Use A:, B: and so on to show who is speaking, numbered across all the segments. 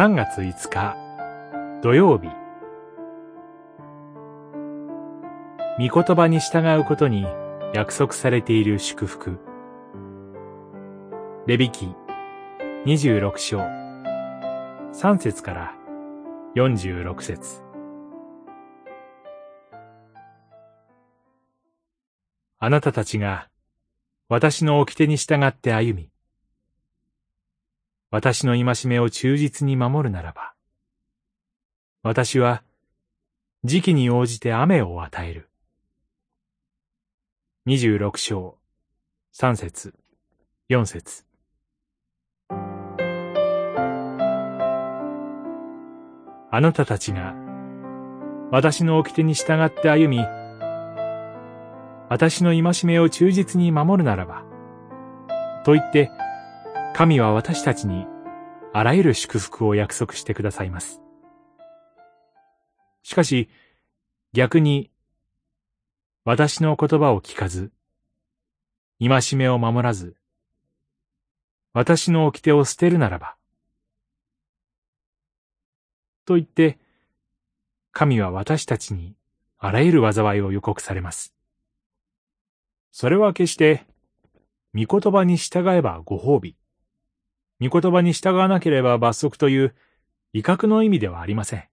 A: 3月5日土曜日。御言葉に従うことに約束されている祝福。レビキ26章。3節から46節。あなたたちが私の掟に従って歩み、私の戒めを忠実に守るならば、私は時期に応じて雨を与える。二十六章、三節、四節。あなたたちが私の掟に従って歩み、私の戒めを忠実に守るならば、と言って、神は私たちにあらゆる祝福を約束してくださいます。しかし、逆に、私の言葉を聞かず、戒めを守らず、私の掟を捨てるならば、と言って、神は私たちにあらゆる災いを予告されます。それは決して、御言葉に従えばご褒美、御言葉に従わなければ罰則という威嚇の意味ではありません。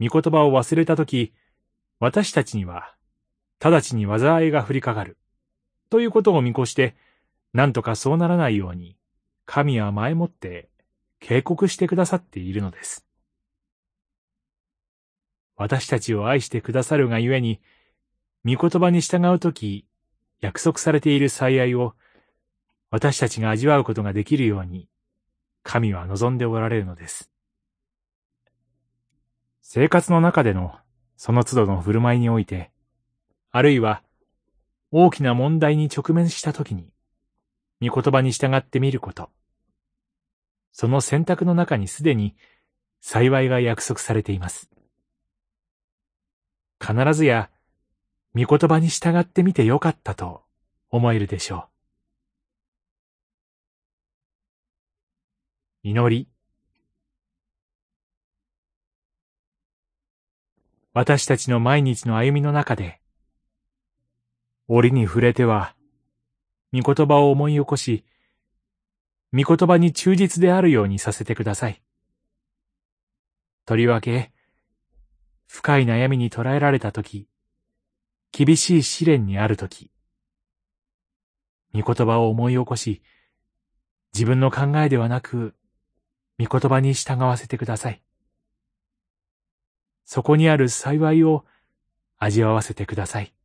A: 御言葉を忘れたとき、私たちには、直ちに災いが降りかかる、ということを見越して、何とかそうならないように、神は前もって警告してくださっているのです。私たちを愛してくださるがゆえに、御言葉に従うとき、約束されている幸いを、私たちが味わうことができるように、神は望んでおられるのです。生活の中でのその都度の振る舞いにおいて、あるいは大きな問題に直面したときに、御言葉に従ってみること。その選択の中にすでに幸いが約束されています。必ずや御言葉に従ってみてよかったと思えるでしょう。祈り。私たちの毎日の歩みの中で、折に触れては、御言葉を思い起こし、御言葉に忠実であるようにさせてください。とりわけ、深い悩みに捉えられたとき、厳しい試練にあるとき、御言葉を思い起こし、自分の考えではなく、御言葉に従わせてください。そこにある幸いを味わわせてください。